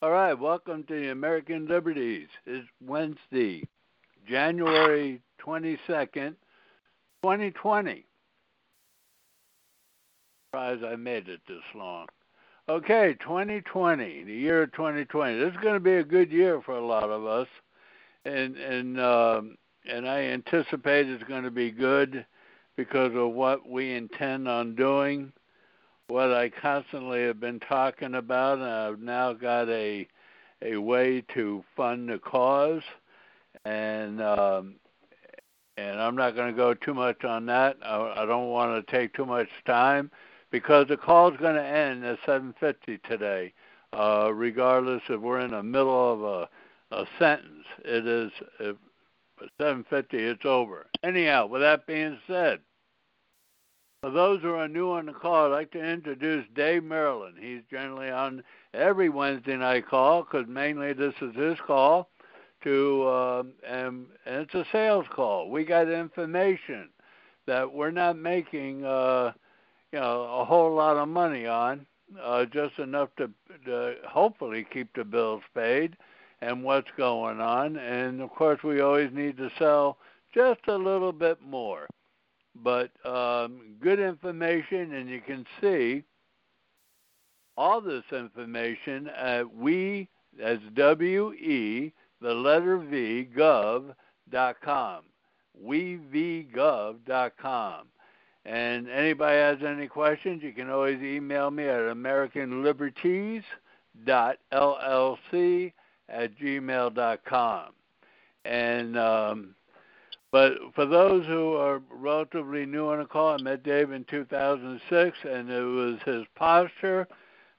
All right, welcome to the American Liberties. It's Wednesday, January 22nd, 2020. Surprised I made it this long. Okay, 2020, the year of 2020. This is going to be a good year for a lot of us, and and um, and I anticipate it's going to be good because of what we intend on doing, what I constantly have been talking about, and I've now got a a way to fund the cause, and um, and I'm not going to go too much on that. I, I don't want to take too much time because the call is going to end at 7:50 today, uh, regardless if we're in the middle of a, a sentence. It is if, 7:50. It's over. Anyhow, with that being said, for those who are new on the call, I'd like to introduce Dave Maryland. He's generally on every Wednesday night call because mainly this is his call to um, and, and it's a sales call. We got information that we're not making. Uh, you know a whole lot of money on, uh, just enough to, to hopefully keep the bills paid and what's going on. And of course, we always need to sell just a little bit more. But um, good information, and you can see all this information at we as W E the letter V gov dot com. WeVGov.com. And anybody has any questions, you can always email me at americanliberties.llc at gmail.com. And um, but for those who are relatively new on the call, I met Dave in 2006, and it was his posture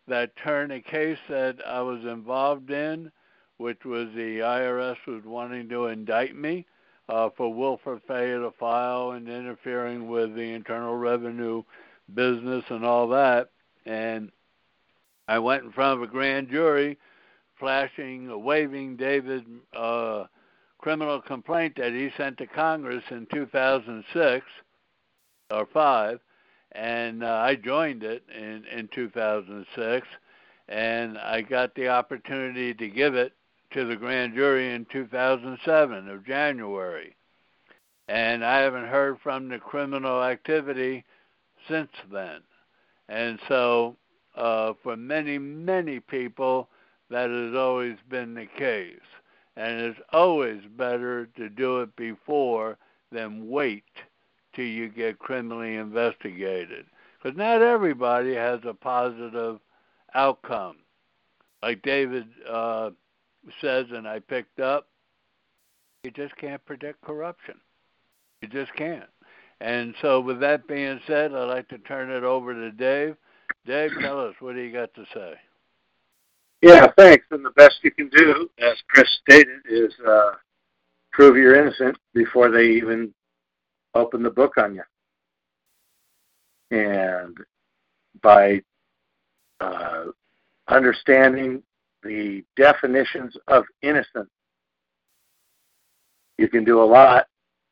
that turned a case that I was involved in, which was the IRS was wanting to indict me uh, for willful failure to file and interfering with the Internal Revenue business and all that. And I went in front of a grand jury, flashing, waving David's uh, criminal complaint that he sent to Congress in 2006 or five, and uh, I joined it in in 2006, and I got the opportunity to give it to the grand jury in 2007 of January. And I haven't heard from the criminal activity since then. And so, uh, for many, many people, that has always been the case. And it's always better to do it before than wait till you get criminally investigated. Because not everybody has a positive outcome. Like David uh, says, and I picked up, you just can't predict corruption. You just can't. And so, with that being said, I'd like to turn it over to Dave. Dave, tell us what do you got to say? Yeah, thanks. And the best you can do, as Chris stated, is uh, prove you're innocent before they even open the book on you. And by uh, understanding the definitions of innocence. You can do a lot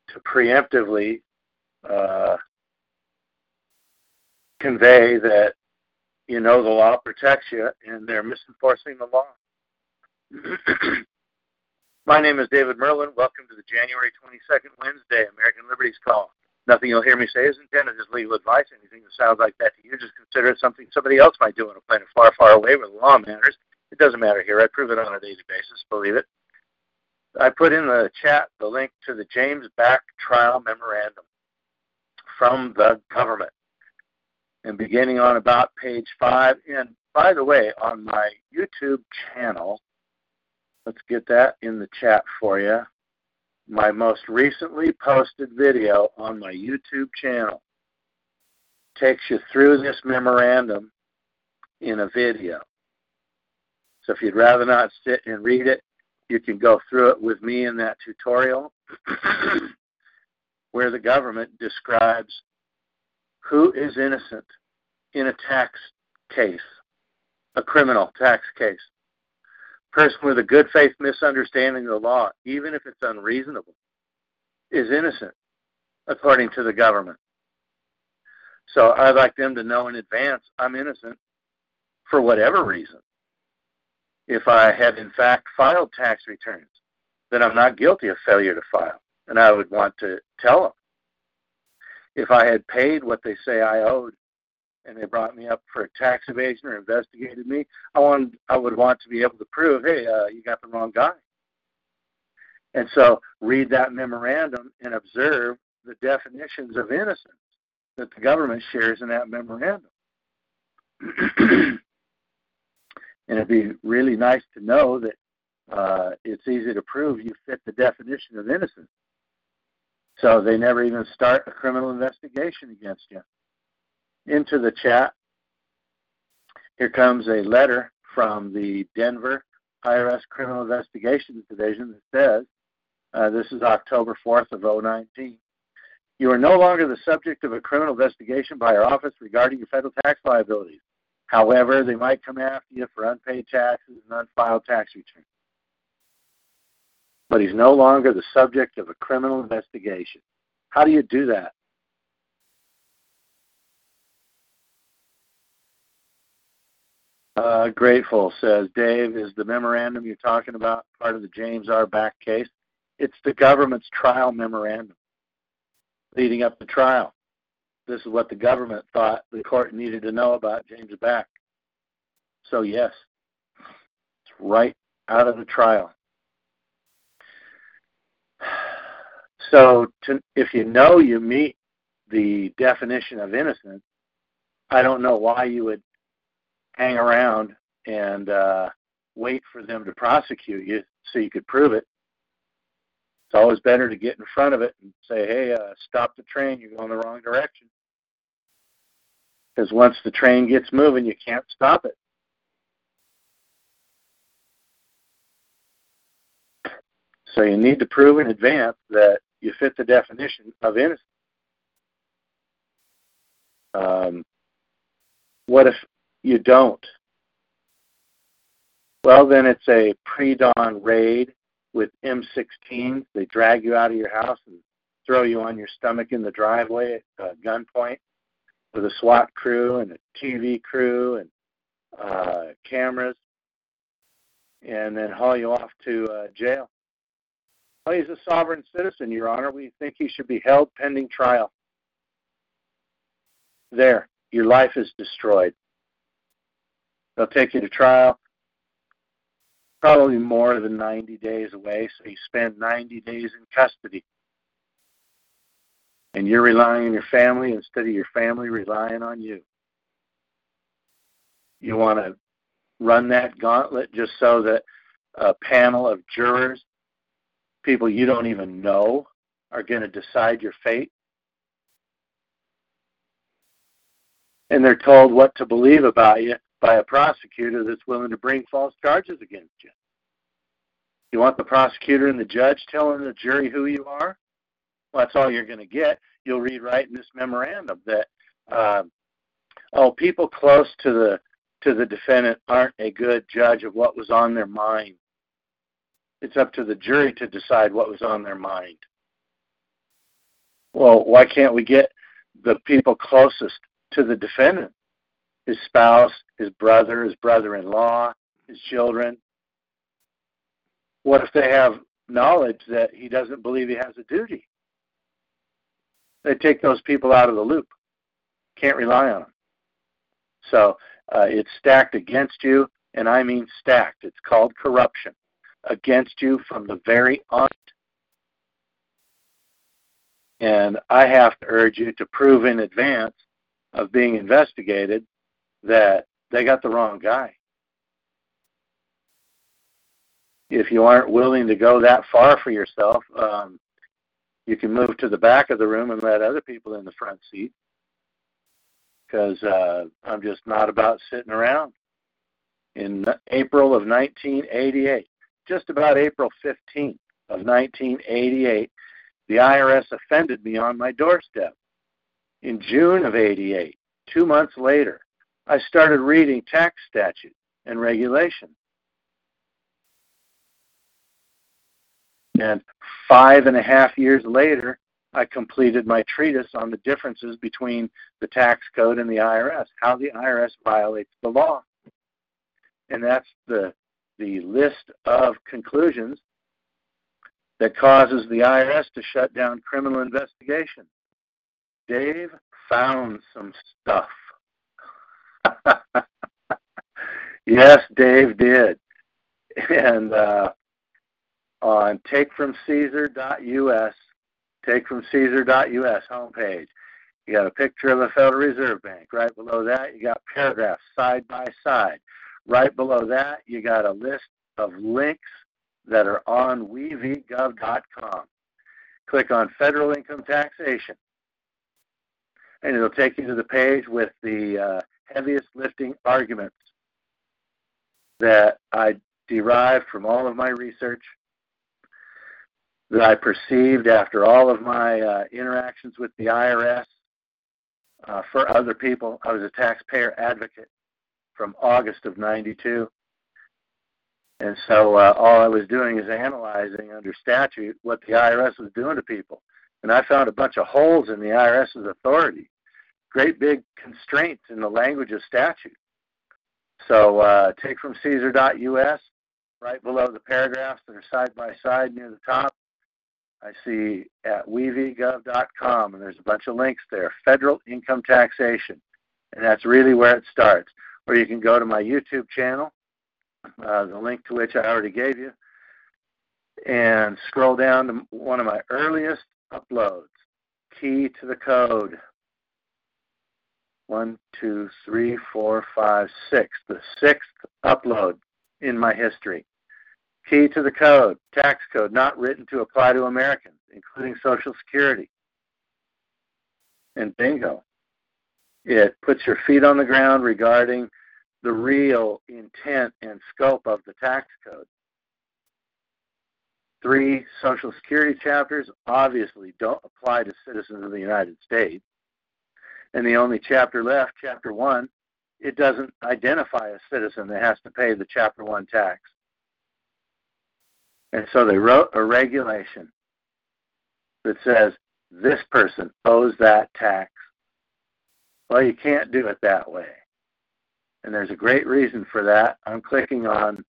to preemptively uh, convey that you know the law protects you and they're misenforcing the law. My name is David Merrill. Welcome to the January 22nd Wednesday American Liberties Call. Nothing you'll hear me say is intended as legal advice. Anything that sounds like that to you, just consider it something somebody else might do on a planet far, far away where the law matters it doesn't matter here. I prove it on a daily basis, believe it. I put in the chat the link to the James Back trial memorandum from the government. And beginning on about page five, and by the way, on my YouTube channel, let's get that in the chat for you. My most recently posted video on my YouTube channel takes you through this memorandum in a video. So if you'd rather not sit and read it, you can go through it with me in that tutorial where the government describes who is innocent in a tax case, a criminal tax case. Person with a good faith misunderstanding of the law, even if it's unreasonable, is innocent according to the government. So I'd like them to know in advance I'm innocent for whatever reason. If I had in fact filed tax returns, then I'm not guilty of failure to file, and I would want to tell them. If I had paid what they say I owed, and they brought me up for tax evasion or investigated me, I want I would want to be able to prove, hey, uh, you got the wrong guy. And so read that memorandum and observe the definitions of innocence that the government shares in that memorandum. and it'd be really nice to know that uh, it's easy to prove you fit the definition of innocence. So they never even start a criminal investigation against you. Into the chat, here comes a letter from the Denver IRS Criminal Investigations Division that says, uh, this is October 4th of 019. You are no longer the subject of a criminal investigation by our office regarding your federal tax liabilities. However, they might come after you for unpaid taxes and unfiled tax returns. But he's no longer the subject of a criminal investigation. How do you do that? Uh, grateful says Dave, is the memorandum you're talking about part of the James R. Back case? It's the government's trial memorandum leading up to trial. This is what the government thought the court needed to know about James Back. So, yes, it's right out of the trial. So, to, if you know you meet the definition of innocent, I don't know why you would hang around and uh, wait for them to prosecute you so you could prove it it's always better to get in front of it and say, hey, uh, stop the train. You're going the wrong direction. Because once the train gets moving, you can't stop it. So you need to prove in advance that you fit the definition of innocent. Um, what if you don't? Well, then it's a pre-dawn raid with M16s. They drag you out of your house and throw you on your stomach in the driveway at uh, gunpoint with a SWAT crew and a TV crew and uh, cameras, and then haul you off to uh, jail. Well, he's a sovereign citizen, Your Honor. We think he should be held pending trial. There, your life is destroyed. They'll take you to trial probably more than 90 days away, so you spend 90 days in custody. And you're relying on your family instead of your family relying on you. You want to run that gauntlet just so that a panel of jurors, people you don't even know, are going to decide your fate? And they're told what to believe about you by a prosecutor that's willing to bring false charges against you. You want the prosecutor and the judge telling the jury who you are? Well, that's all you're going to get. You'll read right in this memorandum that uh, oh, people close to the to the defendant aren't a good judge of what was on their mind. It's up to the jury to decide what was on their mind. Well, why can't we get the people closest to the defendant? his spouse, his brother, his brother in law, his children? What if they have knowledge that he doesn't believe he has a duty? They take those people out of the loop. Can't rely on them. So uh, it's stacked against you, and I mean stacked. It's called corruption against you from the very onset. And I have to urge you to prove in advance of being investigated that they got the wrong guy. If you aren't willing to go that far for yourself, um, you can move to the back of the room and let other people in the front seat. because uh, I'm just not about sitting around. In April of 1988, just about April 15th of 1988, the IRS offended me on my doorstep. In June of 88, two months later, I started reading tax statute and regulation. And five and a half years later, I completed my treatise on the differences between the tax code and the IRS, how the IRS violates the law. And that's the, the list of conclusions that causes the IRS to shut down criminal investigation. Dave found some stuff. yes, Dave did. And uh, on takefromcaesar.us, takefromcaesar.us homepage, you got a picture of the Federal Reserve Bank. Right below that, you got paragraphs side by side. Right below that, you got a list of links that are on wevgov.com. Click on Federal Income Taxation, and it'll take you to the page with the uh, heaviest lifting arguments that I derived from all of my research, that I perceived after all of my uh, interactions with the IRS uh, for other people. I was a taxpayer advocate from August of 92. And so uh, all I was doing is analyzing under statute what the IRS was doing to people. And I found a bunch of holes in the IRS's authority, great big constraints in the language of statute. So uh, take from Caesar.us, right below the paragraphs that are side by side near the top. I see at wevgov.com, and there's a bunch of links there. Federal income taxation, and that's really where it starts. Or you can go to my YouTube channel, uh, the link to which I already gave you, and scroll down to one of my earliest uploads, Key to the Code. One, two, three, four, five, six. The sixth upload in my history. Key to the code, tax code, not written to apply to Americans, including Social Security. And bingo. It puts your feet on the ground regarding the real intent and scope of the tax code. Three Social Security chapters obviously don't apply to citizens of the United States. And the only chapter left, Chapter 1, it doesn't identify a citizen that has to pay the Chapter 1 tax. And so they wrote a regulation that says this person owes that tax. Well, you can't do it that way. And there's a great reason for that. I'm clicking on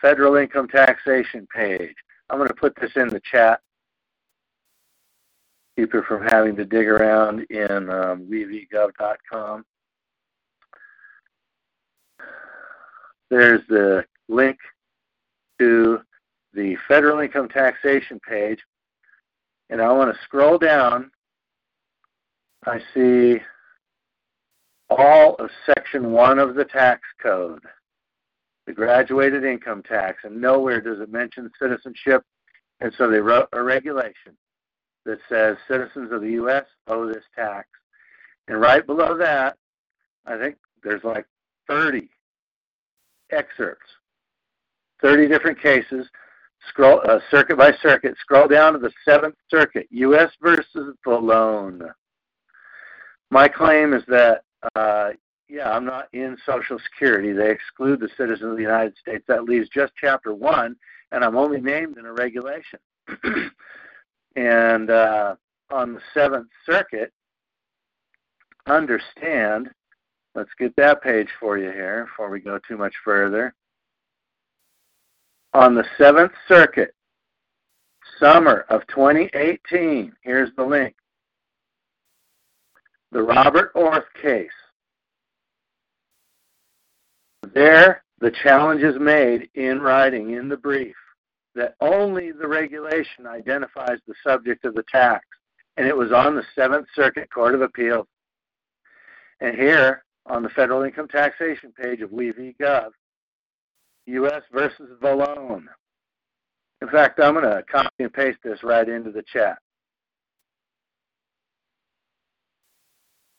federal income taxation page. I'm going to put this in the chat. Keep it from having to dig around in um, wevgov.com. There's the link to the federal income taxation page. And I want to scroll down. I see all of Section 1 of the tax code, the graduated income tax, and nowhere does it mention citizenship. And so they wrote a regulation that says citizens of the U.S. owe this tax. And right below that, I think there's like 30 excerpts, 30 different cases, scroll uh, circuit by circuit, scroll down to the Seventh Circuit, U.S. versus Vallone. My claim is that uh, yeah, I'm not in Social Security. They exclude the citizens of the United States. That leaves just Chapter 1, and I'm only named in a regulation. and uh, on the Seventh Circuit, understand, let's get that page for you here before we go too much further. On the Seventh Circuit, summer of 2018, here's the link the Robert Orth case. There, the challenge is made in writing in the brief that only the regulation identifies the subject of the tax, and it was on the Seventh Circuit Court of Appeals. And here, on the federal income taxation page of WeVGov, U.S. versus Vallone. In fact, I'm going to copy and paste this right into the chat.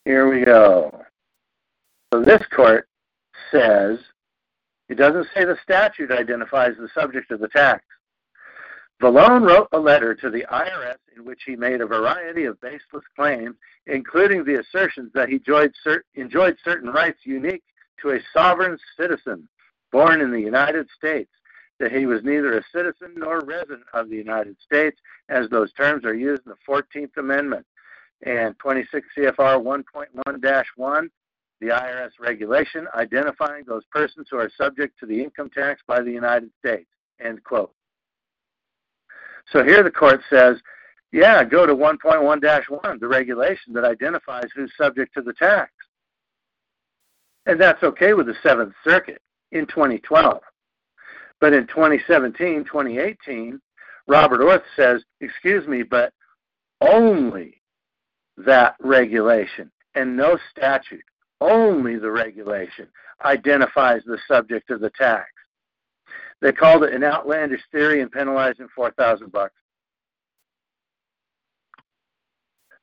Here we go. So this court says it doesn't say the statute identifies the subject of the tax. Vallone wrote a letter to the IRS in which he made a variety of baseless claims, including the assertions that he enjoyed, enjoyed certain rights unique to a sovereign citizen born in the United States, that he was neither a citizen nor resident of the United States, as those terms are used in the 14th Amendment. And 26 CFR 1.1 1, the IRS regulation identifying those persons who are subject to the income tax by the United States. End quote. So here the court says, yeah, go to 1.1 1, the regulation that identifies who's subject to the tax. And that's okay with the Seventh Circuit in 2012. But in 2017, 2018, Robert Orth says, excuse me, but only that regulation and no statute, only the regulation identifies the subject of the tax. They called it an outlandish theory and penalized him 4000 bucks.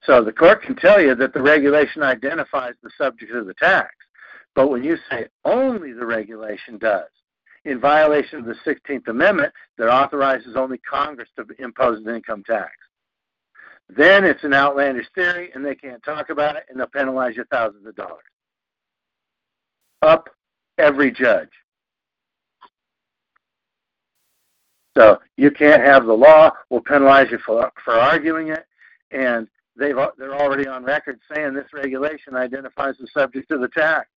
So the court can tell you that the regulation identifies the subject of the tax. But when you say only the regulation does, in violation of the 16th Amendment that authorizes only Congress to impose an income tax, then it's an outlandish theory and they can't talk about it and they'll penalize you thousands of dollars. Up every judge. So you can't have the law. We'll penalize you for for arguing it, and they've they're already on record saying this regulation identifies the subject of the tax.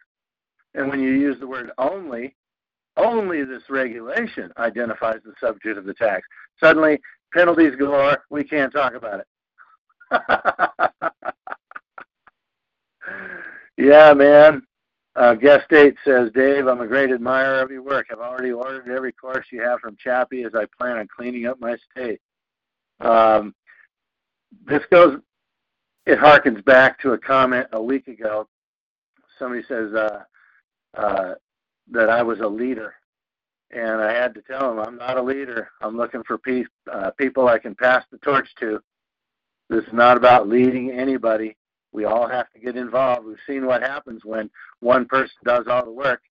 And when you use the word only, only this regulation identifies the subject of the tax. Suddenly, penalties galore. We can't talk about it. yeah, man. Uh, guest eight says, Dave, I'm a great admirer of your work. I've already ordered every course you have from Chappie as I plan on cleaning up my state. Um, this goes, it harkens back to a comment a week ago. Somebody says, uh, uh, that I was a leader. And I had to tell him, I'm not a leader. I'm looking for peace, uh, people I can pass the torch to. This is not about leading anybody. We all have to get involved. We've seen what happens when one person does all the work.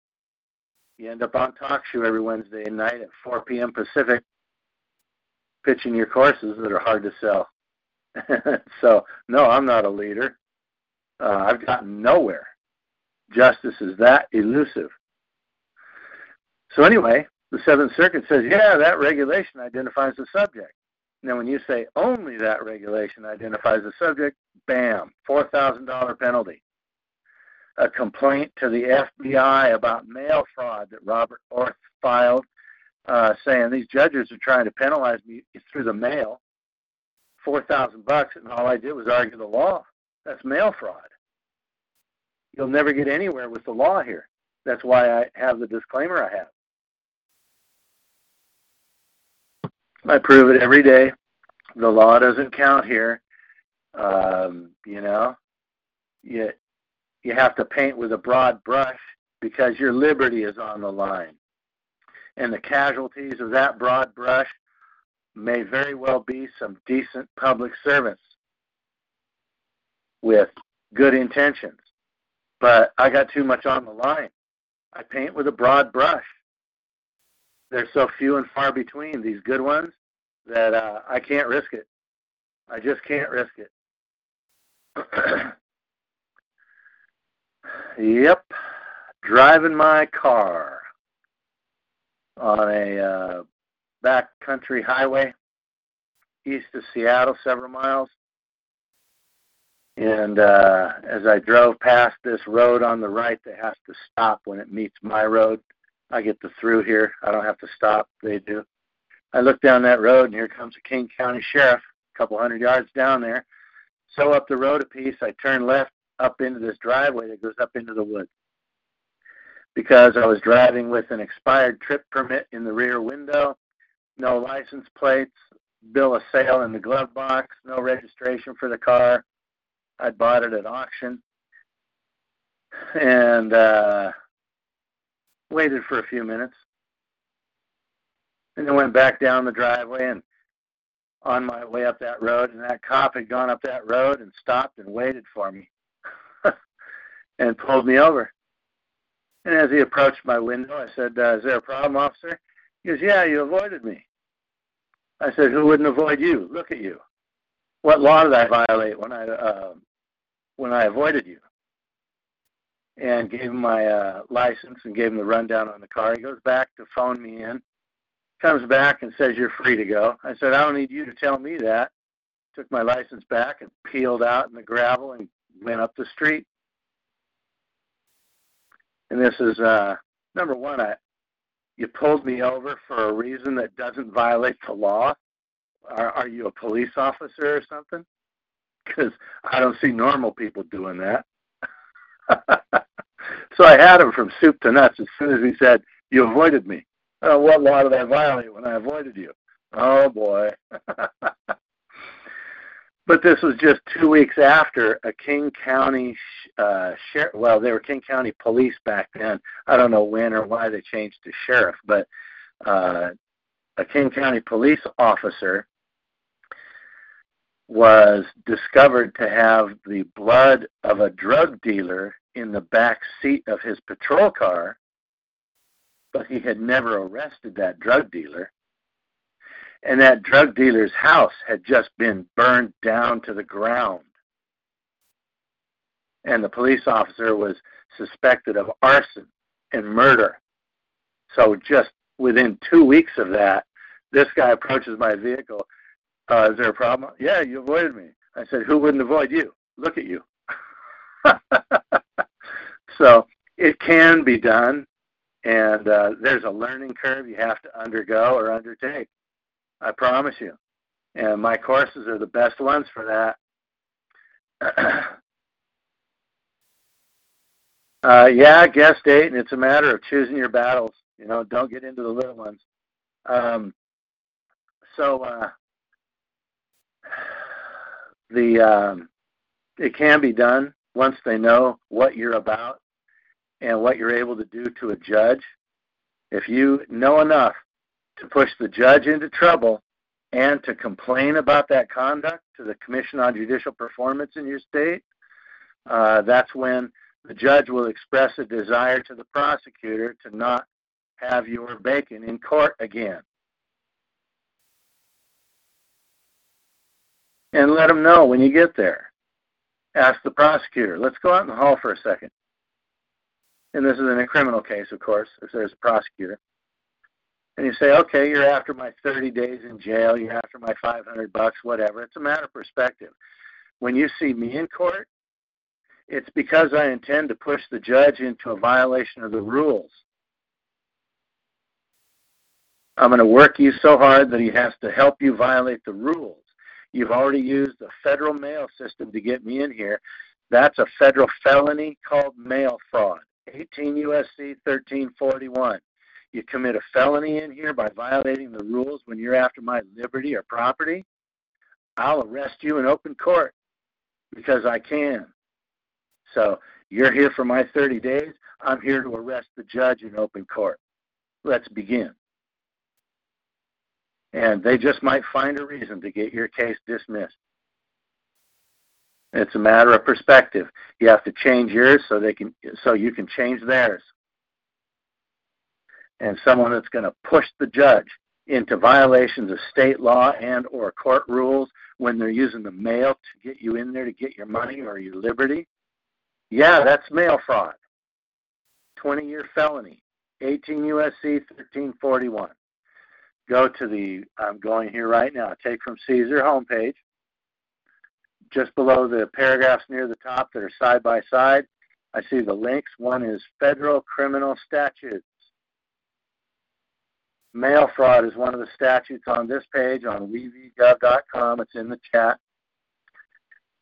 You end up on talk show every Wednesday night at 4 p.m. Pacific, pitching your courses that are hard to sell. so, no, I'm not a leader. Uh, I've gotten nowhere justice is that elusive. So anyway, the Seventh Circuit says, yeah, that regulation identifies the subject. Now, when you say only that regulation identifies the subject, bam, $4,000 penalty. A complaint to the FBI about mail fraud that Robert Orth filed, uh, saying these judges are trying to penalize me through the mail, 4000 bucks, and all I did was argue the law. That's mail fraud. You'll never get anywhere with the law here. That's why I have the disclaimer I have. I prove it every day. The law doesn't count here. Um, you know, you you have to paint with a broad brush because your liberty is on the line, and the casualties of that broad brush may very well be some decent public servants with good intentions but I got too much on the line. I paint with a broad brush. There's so few and far between these good ones that uh, I can't risk it. I just can't risk it. yep, driving my car on a uh, back country highway east of Seattle, several miles. And uh, as I drove past this road on the right that has to stop when it meets my road, I get the through here. I don't have to stop. They do. I look down that road, and here comes a King County sheriff, a couple hundred yards down there. So up the road a piece, I turn left up into this driveway that goes up into the woods. Because I was driving with an expired trip permit in the rear window, no license plates, bill of sale in the glove box, no registration for the car, I bought it at auction and uh, waited for a few minutes. And then went back down the driveway and on my way up that road, and that cop had gone up that road and stopped and waited for me and pulled me over. And as he approached my window, I said, uh, "Is there a problem, officer?" He goes, "Yeah, you avoided me." I said, "Who wouldn't avoid you? Look at you. What law did I violate when I uh, when I avoided you?" And gave him my uh, license and gave him the rundown on the car. He goes back to phone me in, comes back and says, "You're free to go." I said, "I don't need you to tell me that." Took my license back and peeled out in the gravel and went up the street and this is uh, number one. I you pulled me over for a reason that doesn't violate the law. Are, are you a police officer or something? Because I don't see normal people doing that. so I had him from soup to nuts as soon as he said, "You avoided me." Oh, what law did I violate when I avoided you? Oh boy. but this was just two weeks after a King County uh, sheriff. Well, they were King County Police back then. I don't know when or why they changed to sheriff, but uh, a King County police officer was discovered to have the blood of a drug dealer in the back seat of his patrol car, but he had never arrested that drug dealer and that drug dealer's house had just been burned down to the ground. And the police officer was suspected of arson and murder. So just within two weeks of that, this guy approaches my vehicle. Uh, is there a problem? Yeah, you avoided me. I said, who wouldn't avoid you? Look at you. so it can be done, and uh, there's a learning curve you have to undergo or undertake. I promise you. And my courses are the best ones for that. uh, yeah, guest date, and it's a matter of choosing your battles. You know, don't get into the little ones. Um, so uh, the um, it can be done once they know what you're about and what you're able to do to a judge. If you know enough to push the judge into trouble and to complain about that conduct to the Commission on Judicial Performance in your state, uh, that's when the judge will express a desire to the prosecutor to not have your bacon in court again. And let them know when you get there. Ask the prosecutor, let's go out in the hall for a second. And this is in a criminal case, of course, if there's a prosecutor and you say, okay, you're after my 30 days in jail, you're after my 500 bucks, whatever. It's a matter of perspective. When you see me in court, it's because I intend to push the judge into a violation of the rules. I'm going to work you so hard that he has to help you violate the rules. You've already used the federal mail system to get me in here. That's a federal felony called mail fraud. 18 USC 1341 you commit a felony in here by violating the rules when you're after my liberty or property, I'll arrest you in open court because I can. So you're here for my 30 days. I'm here to arrest the judge in open court. Let's begin. And they just might find a reason to get your case dismissed. It's a matter of perspective. You have to change yours so they can so you can change theirs. And someone that's going to push the judge into violations of state law and or court rules when they're using the mail to get you in there to get your money or your liberty. Yeah that's mail fraud. 20 year felony 18 usc 1341 go to the i'm going here right now. Take from caesar homepage just below the paragraphs near the top that are side by side i see the links one is federal criminal statutes Mail fraud is one of the statutes on this page on wevgov.com. It's in the chat.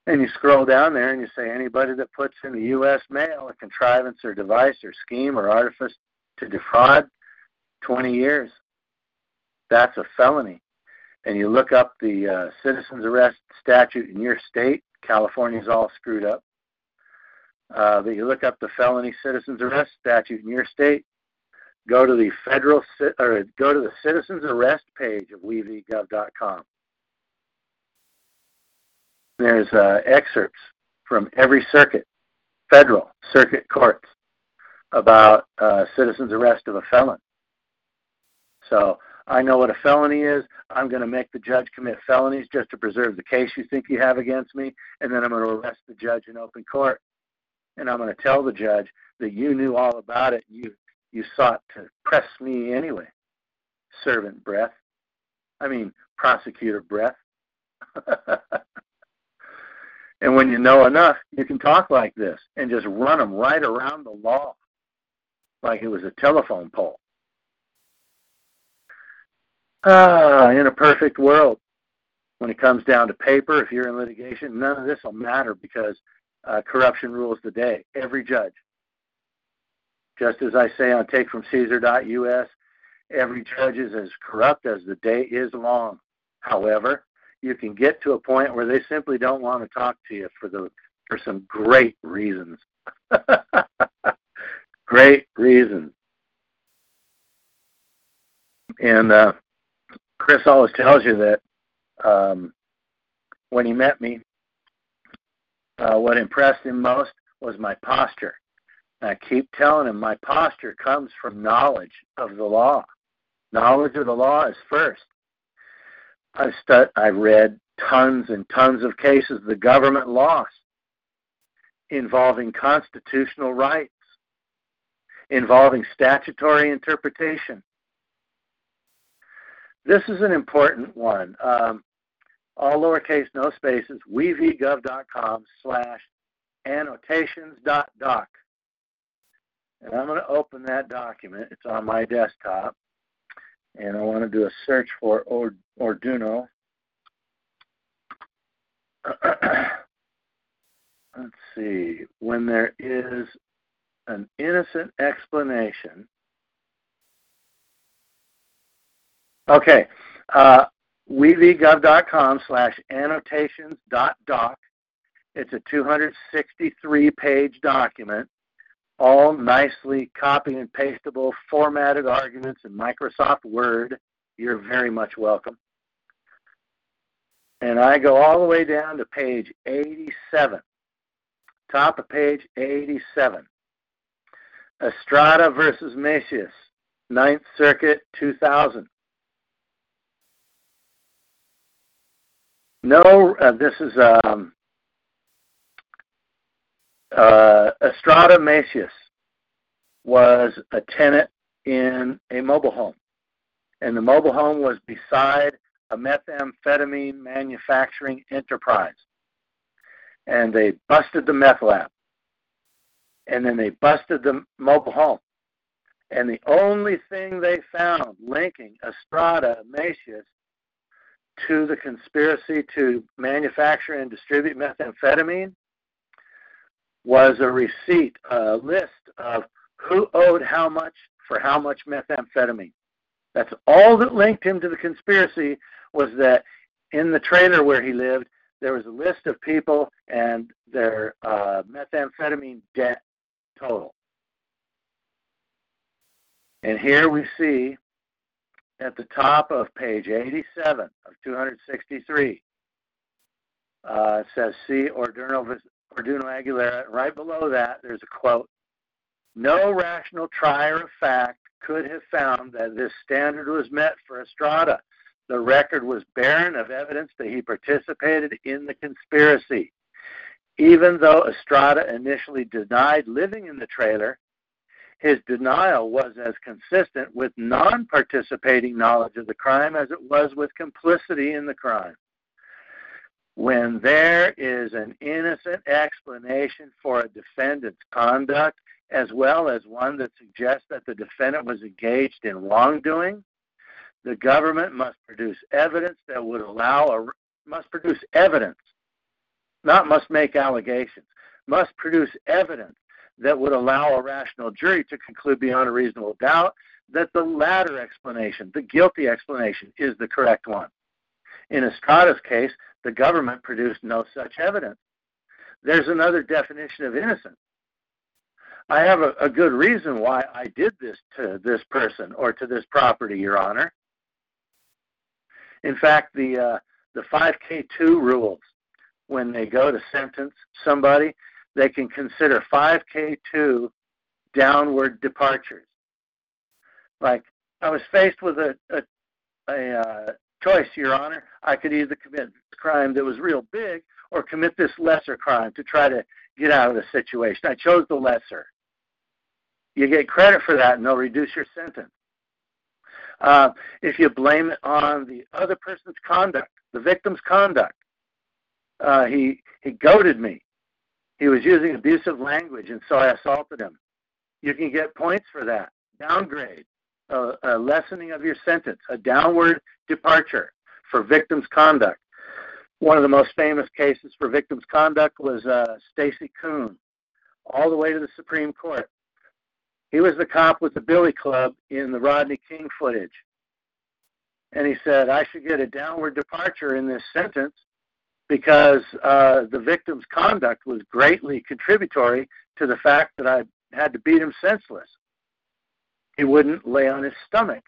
And you scroll down there and you say anybody that puts in the U.S. mail a contrivance or device or scheme or artifice to defraud, 20 years. That's a felony. And you look up the uh, citizen's arrest statute in your state. California's all screwed up. Uh, but you look up the felony citizen's arrest statute in your state go to the federal or go to the citizens arrest page of wevgov.com. There's uh, excerpts from every circuit, federal circuit courts, about uh, citizen's arrest of a felon. So I know what a felony is. I'm going to make the judge commit felonies just to preserve the case you think you have against me, and then I'm going to arrest the judge in open court. And I'm going to tell the judge that you knew all about it. You you sought to press me anyway. Servant breath. I mean, prosecutor breath. and when you know enough, you can talk like this and just run them right around the law like it was a telephone pole. Ah, in a perfect world, when it comes down to paper, if you're in litigation, none of this will matter because uh, corruption rules the day. Every judge. Just as I say on takefromcaesar.us, every judge is as corrupt as the day is long. However, you can get to a point where they simply don't want to talk to you for the for some great reasons. great reasons. And uh, Chris always tells you that um, when he met me, uh, what impressed him most was my posture. And I keep telling him my posture comes from knowledge of the law. Knowledge of the law is first. I've stud- I've read tons and tons of cases the government lost involving constitutional rights, involving statutory interpretation. This is an important one. Um, all lowercase, no spaces, wevgov.com slash annotations.doc. And I'm going to open that document. It's on my desktop and I want to do a search for Arduino. Let's see. When there is an innocent explanation. Okay. Uh, wevgov.com slash annotations dot doc. It's a 263 page document all nicely copy and pastable, formatted arguments in Microsoft Word. You're very much welcome. And I go all the way down to page 87, top of page 87. Estrada versus Macias, Ninth Circuit, 2000. No, uh, this is um, uh, Estrada Macias was a tenant in a mobile home, and the mobile home was beside a methamphetamine manufacturing enterprise. And they busted the meth lab, and then they busted the mobile home. And the only thing they found linking Estrada Macias to the conspiracy to manufacture and distribute methamphetamine was a receipt, a list of who owed how much for how much methamphetamine. That's all that linked him to the conspiracy was that in the trailer where he lived, there was a list of people and their uh, methamphetamine debt total. And here we see at the top of page 87 of 263, uh, says, see Arduino Arduino Aguilera. Right below that, there's a quote No rational trier of fact could have found that this standard was met for Estrada. The record was barren of evidence that he participated in the conspiracy. Even though Estrada initially denied living in the trailer, his denial was as consistent with non participating knowledge of the crime as it was with complicity in the crime. When there is an innocent explanation for a defendant's conduct, as well as one that suggests that the defendant was engaged in wrongdoing, the government must produce evidence that would allow a must produce evidence, not must make allegations, must produce evidence that would allow a rational jury to conclude beyond a reasonable doubt that the latter explanation, the guilty explanation, is the correct one. In Estrada's case, the government produced no such evidence. There's another definition of innocence. I have a, a good reason why I did this to this person or to this property, Your Honor. In fact, the uh, the 5K2 rules, when they go to sentence somebody, they can consider 5K2 downward departures. Like I was faced with a a, a uh, choice, Your Honor. I could either commit a crime that was real big or commit this lesser crime to try to get out of the situation. I chose the lesser. You get credit for that, and they'll reduce your sentence. Uh, if you blame it on the other person's conduct, the victim's conduct, uh, he he goaded me. He was using abusive language, and so I assaulted him. You can get points for that. Downgrade, a, a lessening of your sentence, a downward departure for victim's conduct. One of the most famous cases for victim's conduct was uh, Stacey Koon, all the way to the Supreme Court. He was the cop with the Billy Club in the Rodney King footage. And he said, I should get a downward departure in this sentence because uh, the victim's conduct was greatly contributory to the fact that I had to beat him senseless. He wouldn't lay on his stomach.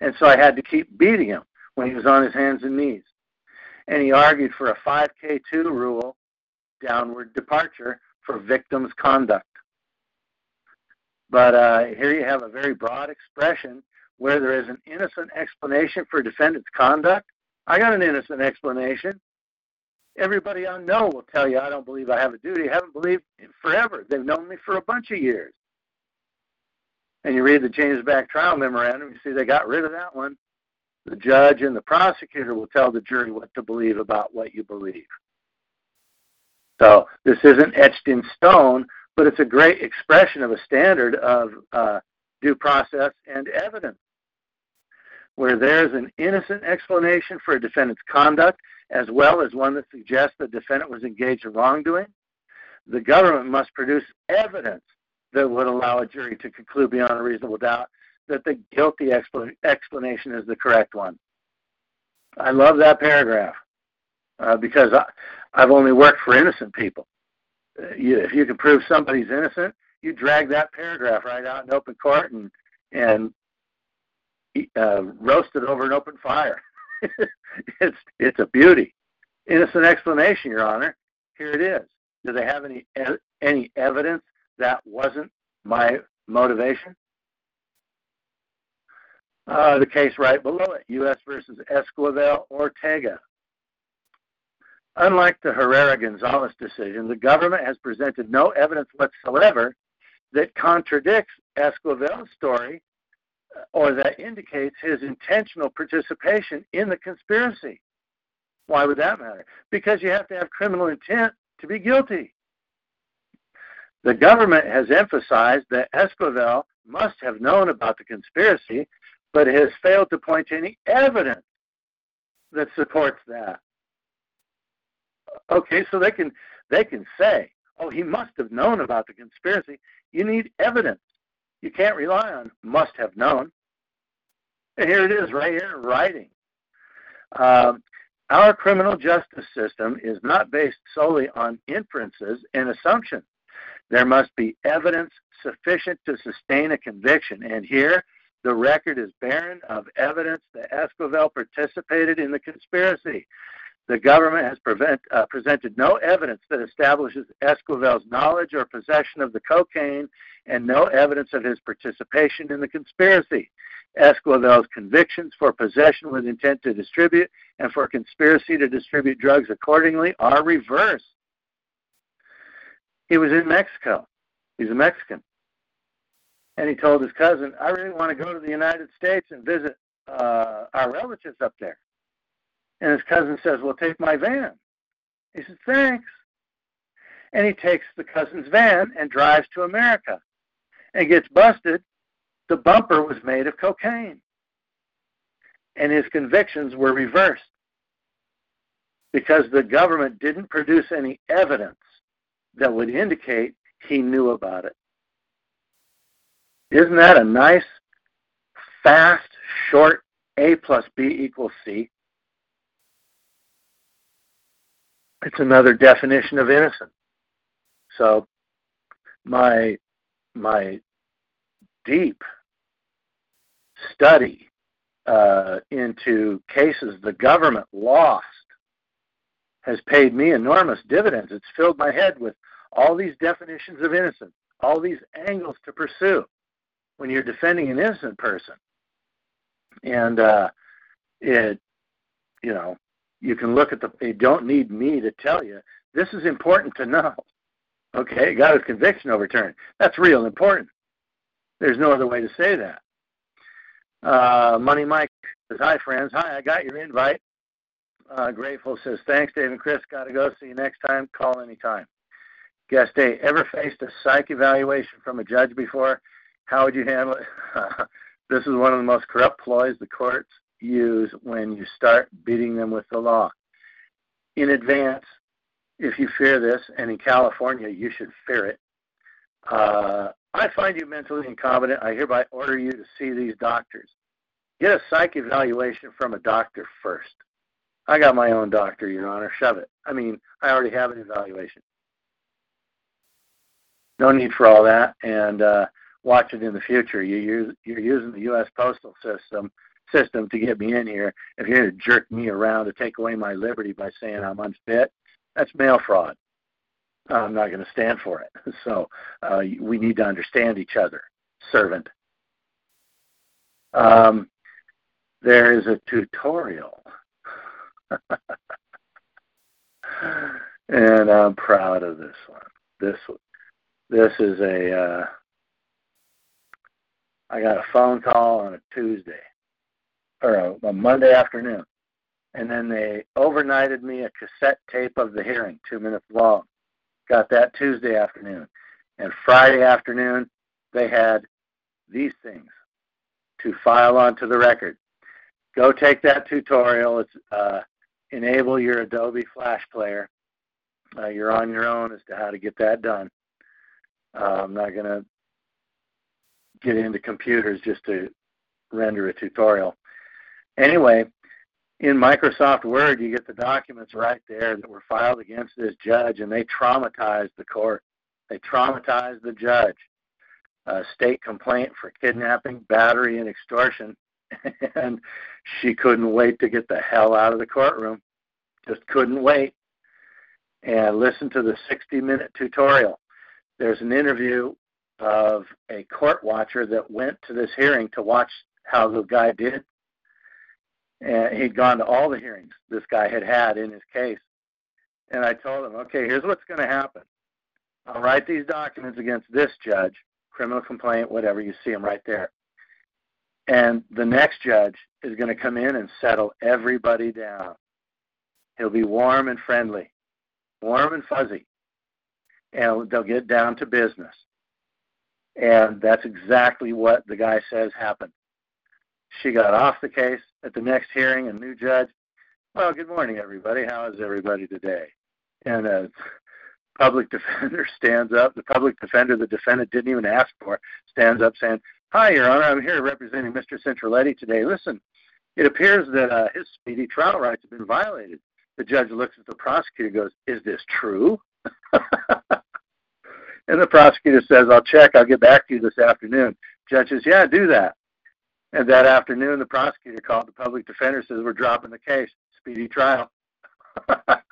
And so I had to keep beating him when he was on his hands and knees and he argued for a 5K2 rule downward departure for victims' conduct. But uh, here you have a very broad expression where there is an innocent explanation for defendant's conduct. I got an innocent explanation. Everybody I know will tell you I don't believe I have a duty. I haven't believed forever. They've known me for a bunch of years. And you read the James Back trial memorandum, you see they got rid of that one the judge and the prosecutor will tell the jury what to believe about what you believe. So this isn't etched in stone, but it's a great expression of a standard of uh, due process and evidence. Where there's an innocent explanation for a defendant's conduct, as well as one that suggests the defendant was engaged in wrongdoing, the government must produce evidence that would allow a jury to conclude beyond a reasonable doubt that the guilty explanation is the correct one. I love that paragraph uh, because I, I've only worked for innocent people. Uh, you, if you can prove somebody's innocent, you drag that paragraph right out in open court and and uh, roast it over an open fire. it's it's a beauty. Innocent explanation, Your Honor. Here it is. Do they have any any evidence that wasn't my motivation? Uh, the case right below it, U.S. versus Esquivel Ortega. Unlike the Herrera Gonzalez decision, the government has presented no evidence whatsoever that contradicts Esquivel's story or that indicates his intentional participation in the conspiracy. Why would that matter? Because you have to have criminal intent to be guilty. The government has emphasized that Esquivel must have known about the conspiracy but has failed to point to any evidence that supports that. Okay, so they can they can say, "Oh, he must have known about the conspiracy." You need evidence. You can't rely on must have known. And here it is, right here, writing. Um, our criminal justice system is not based solely on inferences and assumptions. There must be evidence sufficient to sustain a conviction. And here, the record is barren of evidence that Esquivel participated in the conspiracy. The government has prevent, uh, presented no evidence that establishes Esquivel's knowledge or possession of the cocaine and no evidence of his participation in the conspiracy. Esquivel's convictions for possession with intent to distribute and for conspiracy to distribute drugs accordingly are reversed. He was in Mexico. He's a Mexican and he told his cousin, "I really want to go to the United States and visit uh, our relatives up there." And his cousin says, "Well, take my van." He says, "Thanks." And he takes the cousin's van and drives to America, and gets busted. The bumper was made of cocaine, and his convictions were reversed because the government didn't produce any evidence that would indicate he knew about it. Isn't that a nice, fast, short A plus B equals C? It's another definition of innocent. So my my deep study uh, into cases the government lost has paid me enormous dividends. It's filled my head with all these definitions of innocence all these angles to pursue when you're defending an innocent person. And uh, it, you know, you can look at the. You don't need me to tell you this is important to know. Okay, got his conviction overturned. That's real important. There's no other way to say that. Uh, Money Mike says, "Hi friends, hi. I got your invite. Uh, grateful says, thanks, Dave and Chris. Got to go. See you next time. Call anytime. Guest A, ever faced a psych evaluation from a judge before? How would you handle it? this is one of the most corrupt ploys the courts use when you start beating them with the law. In advance, if you fear this, and in California, you should fear it. Uh, I find you mentally incompetent. I hereby order you to see these doctors. Get a psych evaluation from a doctor first. I got my own doctor, Your Honor. Shove it. I mean, I already have an evaluation. No need for all that, and uh, watch it in the future. You use, you're using the U.S. postal system system to get me in here. If you're going to jerk me around to take away my liberty by saying I'm unfit, that's mail fraud. I'm not going to stand for it. So uh, we need to understand each other, servant. Um, there is a tutorial and I'm proud of this one. This this is a uh, I got a phone call on a Tuesday or a, a Monday afternoon, and then they overnighted me a cassette tape of the hearing, two minutes long. Got that Tuesday afternoon, and Friday afternoon they had these things to file onto the record. Go take that tutorial. It's uh, enable your Adobe Flash Player. Uh, you're on your own as to how to get that done. Uh, I'm not going to get into computers just to render a tutorial. Anyway, in Microsoft Word, you get the documents right there that were filed against this judge, and they traumatized the court. They traumatized the judge. A state complaint for kidnapping, battery, and extortion and she couldn't wait to get the hell out of the courtroom. Just couldn't wait. And listen to the 60 minute tutorial. There's an interview of a court watcher that went to this hearing to watch how the guy did. And he'd gone to all the hearings this guy had had in his case. And I told him, okay, here's what's going to happen. I'll write these documents against this judge, criminal complaint, whatever. You see them right there. And the next judge is going to come in and settle everybody down. He'll be warm and friendly, warm and fuzzy, and they'll get down to business. And that's exactly what the guy says happened. She got off the case at the next hearing, a new judge. Well, good morning, everybody. How is everybody today? And a public defender stands up. The public defender the defendant didn't even ask for stands up saying, Hi, Your Honor. I'm here representing Mr. Centraletti today. Listen, it appears that uh, his speedy trial rights have been violated. The judge looks at the prosecutor and goes, Is this true? and the prosecutor says, I'll check. I'll get back to you this afternoon. Judge says, Yeah, do that. And that afternoon, the prosecutor called the public defender says, We're dropping the case. Speedy trial. and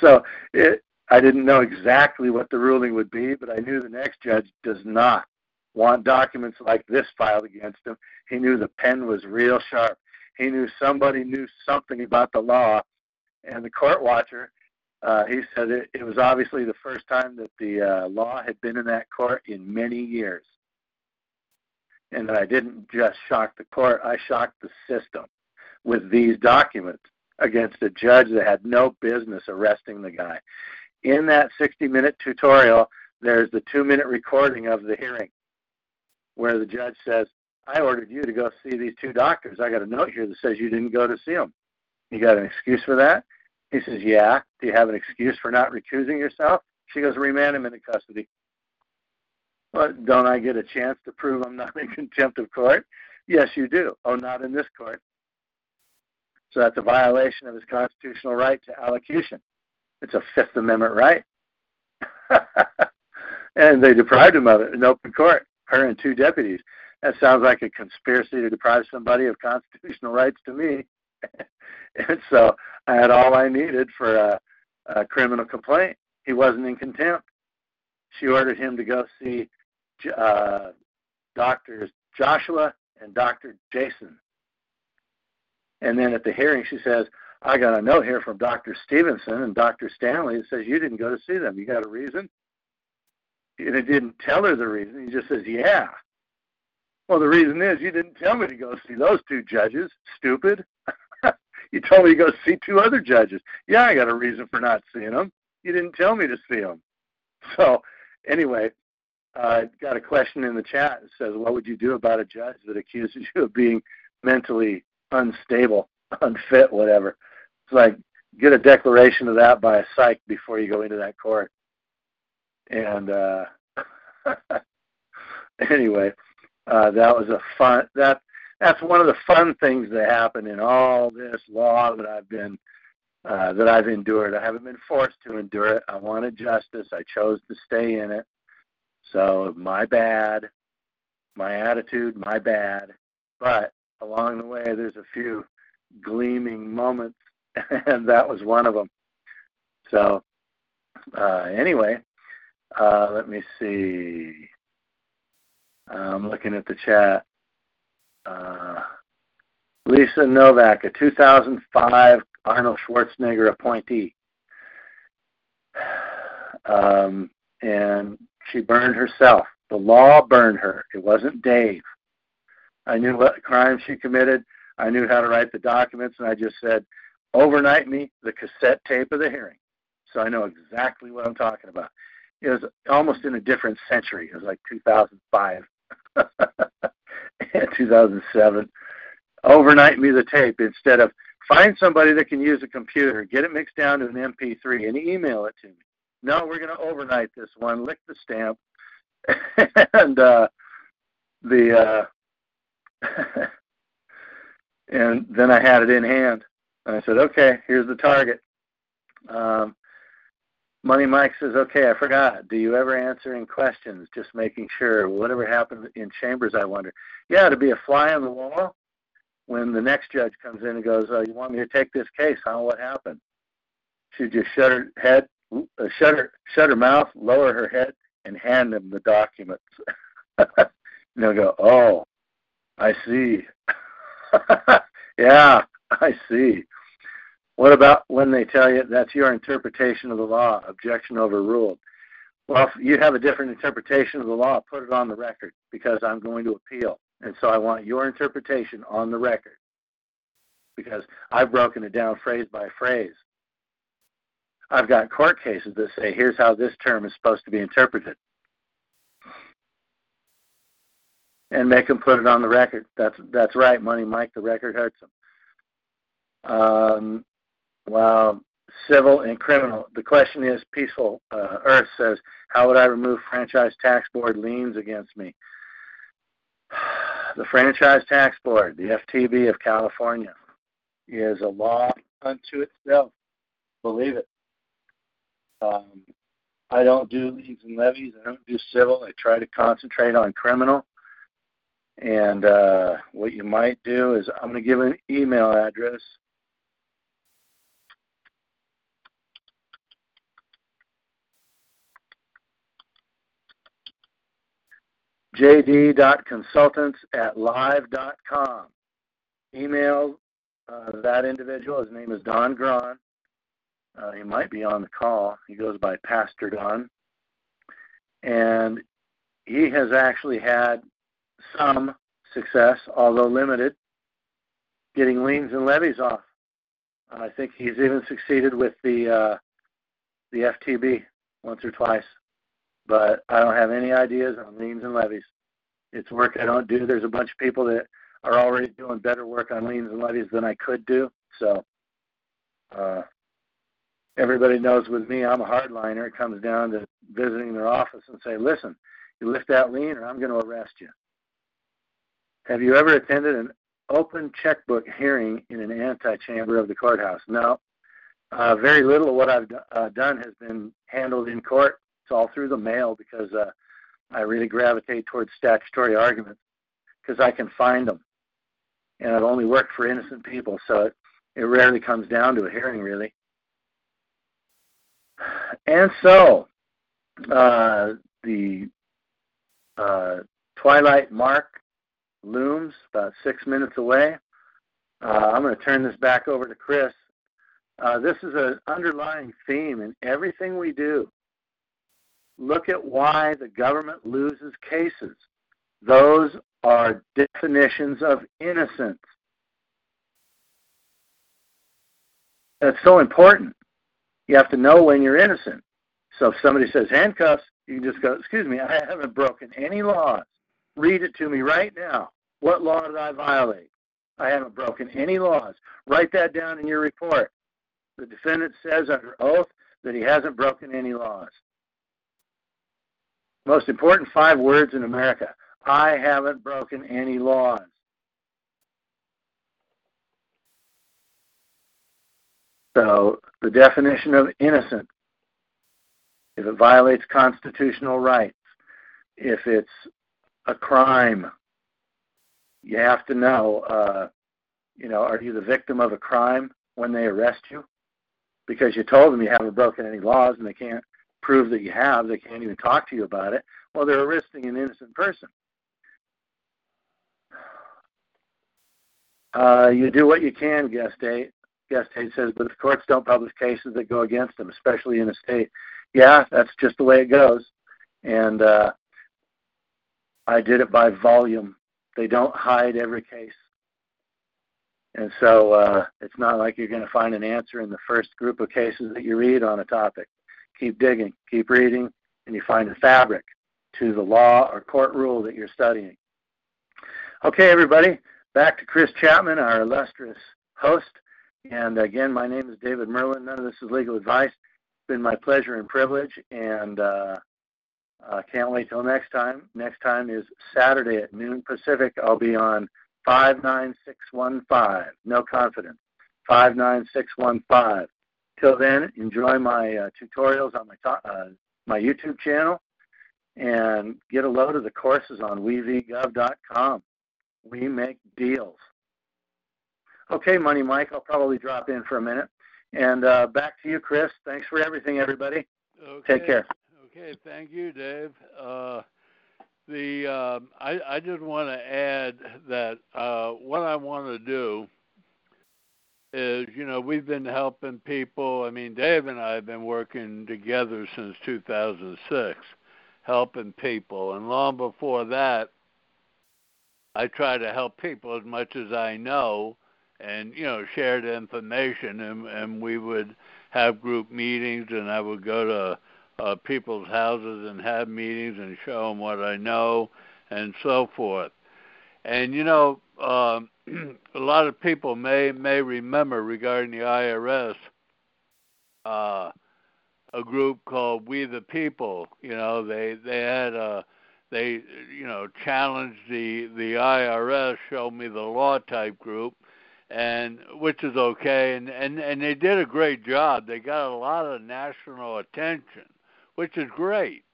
so it, I didn't know exactly what the ruling would be, but I knew the next judge does not want documents like this filed against him. He knew the pen was real sharp. He knew somebody knew something about the law. And the court watcher, uh, he said it, it was obviously the first time that the uh, law had been in that court in many years. And that I didn't just shock the court, I shocked the system with these documents against a judge that had no business arresting the guy. In that 60 minute tutorial, there's the two minute recording of the hearing where the judge says, I ordered you to go see these two doctors. I got a note here that says you didn't go to see them. You got an excuse for that? He says, Yeah. Do you have an excuse for not recusing yourself? She goes, Remand him into custody. Well, don't I get a chance to prove I'm not in contempt of court? Yes, you do. Oh, not in this court. So that's a violation of his constitutional right to allocution. It's a Fifth Amendment right. and they deprived him of it in open court her and two deputies. That sounds like a conspiracy to deprive somebody of constitutional rights to me. and so I had all I needed for a, a criminal complaint. He wasn't in contempt. she ordered him to go see uh, Doctors Joshua and Dr. Jason. And then at the hearing, she says, I got a note here from Dr. Stevenson and Dr. Stanley that says you didn't go to see them. You got a reason? And it didn't tell her the reason. He just says, Yeah. Well, the reason is you didn't tell me to go see those two judges. Stupid. you told me to go see two other judges. Yeah, I got a reason for not seeing them. You didn't tell me to see them. So, anyway, uh, got a question in the chat that says, "What would you do about a judge that accuses you of being mentally unstable, unfit, whatever?" It's like get a declaration of that by a psych before you go into that court. And uh, anyway, uh, that was a fun that that's one of the fun things that happen in all this law that I've been uh, that I've endured. I haven't been forced to endure it. I wanted justice. I chose to stay in it. So my bad, my attitude, my bad. But along the way, there's a few gleaming moments, and that was one of them. So uh, anyway, uh, let me see. I'm looking at the chat. Uh, Lisa Novak, a 2005 Arnold Schwarzenegger appointee. Um, and she burned herself. The law burned her. It wasn't Dave. I knew what crime she committed. I knew how to write the documents, and I just said, overnight me the cassette tape of the hearing. So I know exactly what I'm talking about. It was almost in a different century. It was like 2005 and 2007. Overnight me the tape instead of find somebody that can use a computer, get it mixed down to an MP3, and email it to me. No, we're going to overnight this one, lick the stamp, and uh, the uh, and then I had it in hand. And I said, okay, here's the target. Um, Money Mike says, okay, I forgot. Do you ever answer in questions? Just making sure. Whatever happened in chambers, I wonder. Yeah, to be a fly on the wall when the next judge comes in and goes, oh, you want me to take this case? Huh? What happened? She just shut her head, Uh, shut her shut her mouth, lower her head, and hand them the documents. and they'll go, "Oh, I see. yeah, I see." What about when they tell you that's your interpretation of the law? Objection overruled. Well, if you have a different interpretation of the law, put it on the record because I'm going to appeal. And so I want your interpretation on the record because I've broken it down phrase by phrase. I've got court cases that say, here's how this term is supposed to be interpreted. And make them put it on the record. That's that's right, Money Mike. The record hurts them. Um, well, civil and criminal. The question is, peaceful uh, Earth says, how would I remove franchise tax board liens against me? The franchise tax board, the FTB of California, is a law unto itself. Believe it. Um, I don't do liens and levies. I don't do civil. I try to concentrate on criminal. And uh, what you might do is I'm going to give an email address. jd.consultants at live.com. Email uh, that individual. His name is Don Gron. Uh, he might be on the call. He goes by Pastor Don. And he has actually had some success, although limited, getting liens and levies off. I think he's even succeeded with the uh, the FTB once or twice, but I don't have any ideas on liens and levies. It's work I don't do. There's a bunch of people that are already doing better work on liens and levies than I could do. So uh, everybody knows with me, I'm a hardliner. It comes down to visiting their office and say, listen, you lift that lien or I'm going to arrest you. Have you ever attended an open checkbook hearing in an antechamber of the courthouse? No. Uh, very little of what I've uh, done has been handled in court. It's all through the mail because uh, I really gravitate towards statutory arguments because I can find them. And I've only worked for innocent people, so it, it rarely comes down to a hearing, really. And so, uh, the uh, twilight mark looms about six minutes away. Uh, I'm going to turn this back over to Chris. Uh, this is an underlying theme in everything we do. Look at why the government loses cases. Those are definitions of innocence. That's so important. You have to know when you're innocent. So if somebody says handcuffs, you can just go, Excuse me, I haven't broken any laws. Read it to me right now. What law did I violate? I haven't broken any laws. Write that down in your report. The defendant says under oath that he hasn't broken any laws. Most important five words in America I haven't broken any laws. So, the definition of innocent if it violates constitutional rights, if it's a crime, you have to know, uh, you know, are you the victim of a crime when they arrest you? Because you told them you haven't broken any laws and they can't prove that you have, they can't even talk to you about it. Well, they're arresting an innocent person. Uh, you do what you can, guest eight. Eight says, but the courts don't publish cases that go against them, especially in a state. Yeah, that's just the way it goes. And uh, I did it by volume. They don't hide every case. And so uh, it's not like you're going to find an answer in the first group of cases that you read on a topic. Keep digging, keep reading, and you find a fabric to the law or court rule that you're studying. Okay, everybody, back to Chris Chapman, our illustrious host. And again, my name is David Merrill. None of this is legal advice. It's been my pleasure and privilege, and uh, can't wait till next time. Next time is Saturday at noon Pacific. I'll be on 59615. No confidence. 59615. Till then, enjoy my uh, tutorials on my uh, my YouTube channel and get a load of the courses on wevgov.com. We make deals. Okay, Money Mike, I'll probably drop in for a minute. And uh, back to you, Chris. Thanks for everything, everybody. Okay. Take care. Okay, thank you, Dave. Uh, the uh, I, I just want to add that uh, what I want to do is, you know, we've been helping people. I mean, Dave and I have been working together since 2006, helping people, and long before that, I try to help people as much as I know, and you know, shared information, and, and we would have group meetings, and I would go to uh, people's houses and have meetings and show them what I know and so forth. And you know, um, a lot of people may may remember regarding the IRS uh, a group called We the People. You know, they they had a they you know challenged the the IRS, show me the law type group, and which is okay, and and and they did a great job. They got a lot of national attention which is great.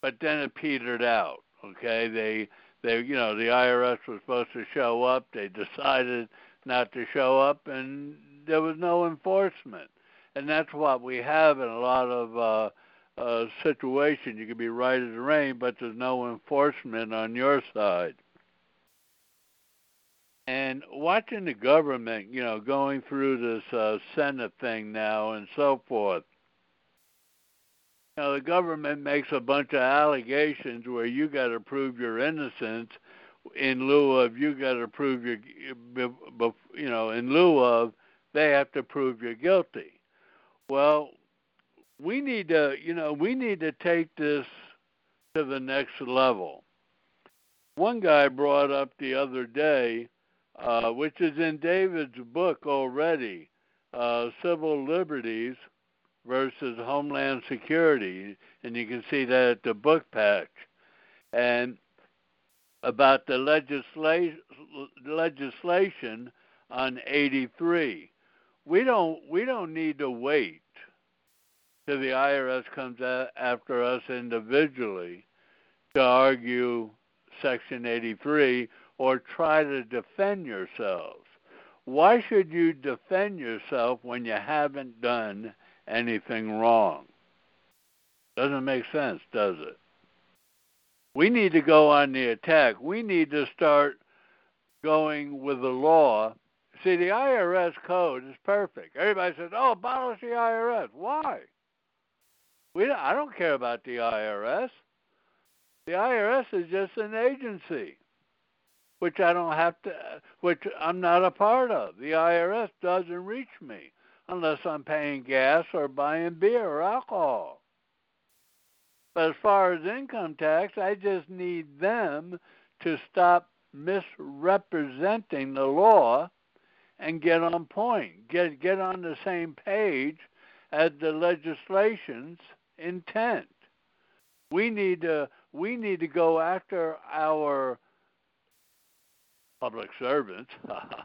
But then it petered out. Okay, they they you know the IRS was supposed to show up. They decided not to show up, and there was no enforcement. And that's what we have in a lot of uh, uh, situations. You can be right as rain, but there's no enforcement on your side. And watching the government, you know, going through this uh, Senate thing now and so forth, now, the government makes a bunch of allegations where you got to prove your innocence in lieu of you got to prove your, you know, in lieu of they have to prove you're guilty. Well, we need to, you know, we need to take this to the next level. One guy brought up the other day, uh, which is in David's book already, uh, Civil Liberties versus Homeland Security, and you can see that at the book patch. And about the legisla- legislation on 83, we don't we don't need to wait till the IRS comes after us individually to argue Section 83 or try to defend yourselves. Why should you defend yourself when you haven't done anything wrong. Doesn't make sense, does it? We need to go on the attack. We need to start going with the law. See, the IRS code is perfect. Everybody says, "Oh, abolish the IRS." Why? We don't, I don't care about the IRS. The IRS is just an agency, which I don't have to, which I'm not a part of. The IRS doesn't reach me unless I'm paying gas or buying beer or alcohol. But as far as income tax, I just need them to stop misrepresenting the law and get on point, get get on the same page as the legislation's intent. We need to we need to go after our public servants.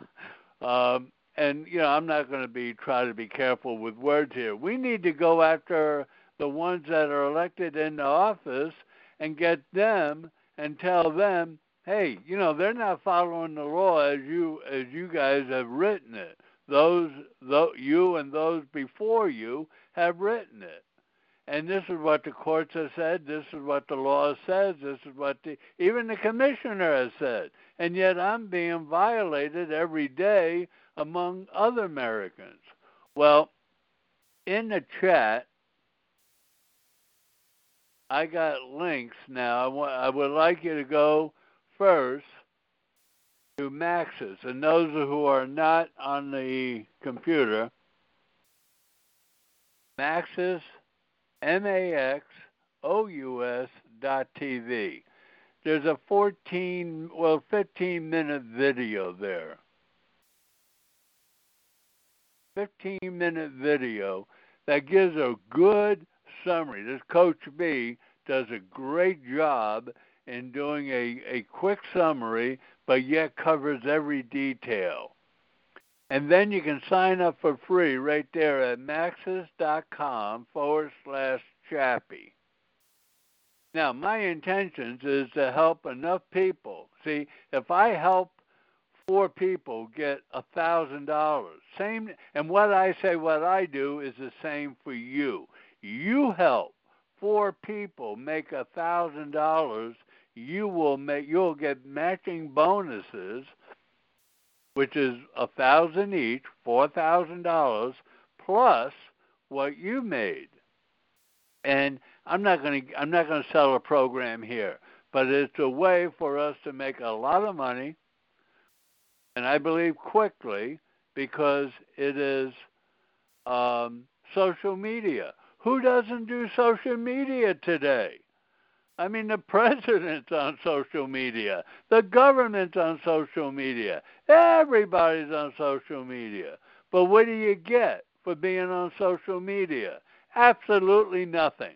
um, and you know, I'm not going to be try to be careful with words here. We need to go after the ones that are elected into office and get them and tell them, hey, you know, they're not following the law as you as you guys have written it. Those, those you and those before you have written it. And this is what the courts have said. This is what the law says. This is what the even the commissioner has said. And yet I'm being violated every day among other Americans. Well, in the chat, I got links now. I, would like you to go first to Maxous, and those who are not on the computer, Maxous, M-A-X-O-U-S dot TV. There's a 14, well, 15 minute video there. 15 minute video that gives a good summary. This Coach B does a great job in doing a, a quick summary, but yet covers every detail. And then you can sign up for free right there at maxous.com forward slash chappie. Now, my intentions is to help enough people. See, if I help four people get a thousand dollars, same, and what I say, what I do is the same for you. You help four people make a thousand dollars, you will make you'll get matching bonuses, which is a thousand each, four thousand dollars plus what you made. And I'm not going to I'm not going to sell a program here, but it's a way for us to make a lot of money, and I believe quickly because it is um, social media. Who doesn't do social media today? I mean, the president's on social media, the government's on social media, everybody's on social media. But what do you get for being on social media? Absolutely nothing.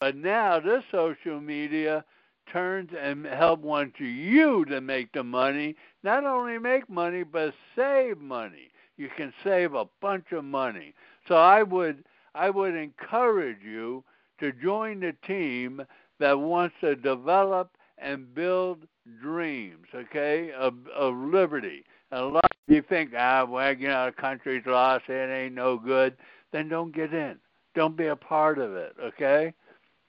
But now this social media turns and help wants you to make the money, not only make money, but save money. You can save a bunch of money. So I would I would encourage you to join the team that wants to develop and build dreams, okay, of, of liberty. And a lot of you think, ah, well, you know, the country's lost, it ain't no good. Then don't get in. Don't be a part of it, okay?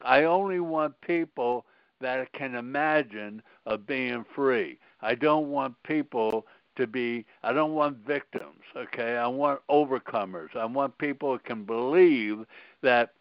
I only want people that can imagine of being free. I don't want people to be I don't want victims, okay? I want overcomers. I want people who can believe that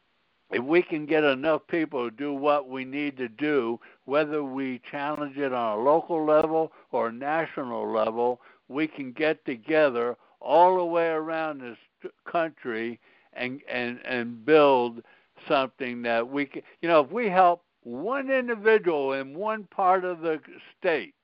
if we can get enough people to do what we need to do, whether we challenge it on a local level or national level, we can get together all the way around this country and and and build something that we can you know if we help one individual in one part of the state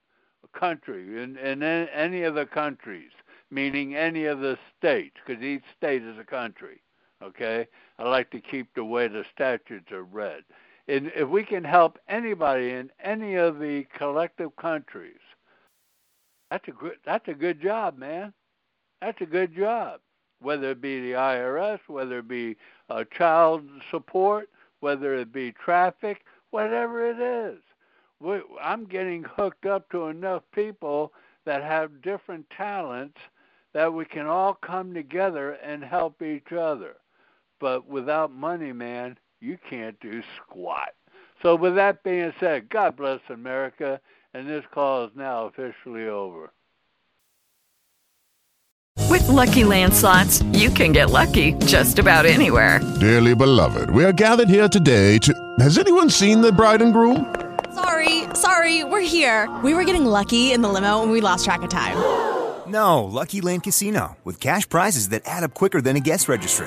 country in, in any of the countries, meaning any of the states, because each state is a country. Okay, I like to keep the way the statutes are read. And if we can help anybody in any of the collective countries, that's a good that's a good job, man. That's a good job. Whether it be the IRS, whether it be uh, child support, whether it be traffic, whatever it is we, I'm getting hooked up to enough people that have different talents that we can all come together and help each other. But without money, man, you can't do squat. So, with that being said, God bless America, and this call is now officially over. With Lucky Land slots, you can get lucky just about anywhere. Dearly beloved, we are gathered here today to. Has anyone seen the bride and groom? Sorry, sorry, we're here. We were getting lucky in the limo and we lost track of time. No, Lucky Land Casino, with cash prizes that add up quicker than a guest registry.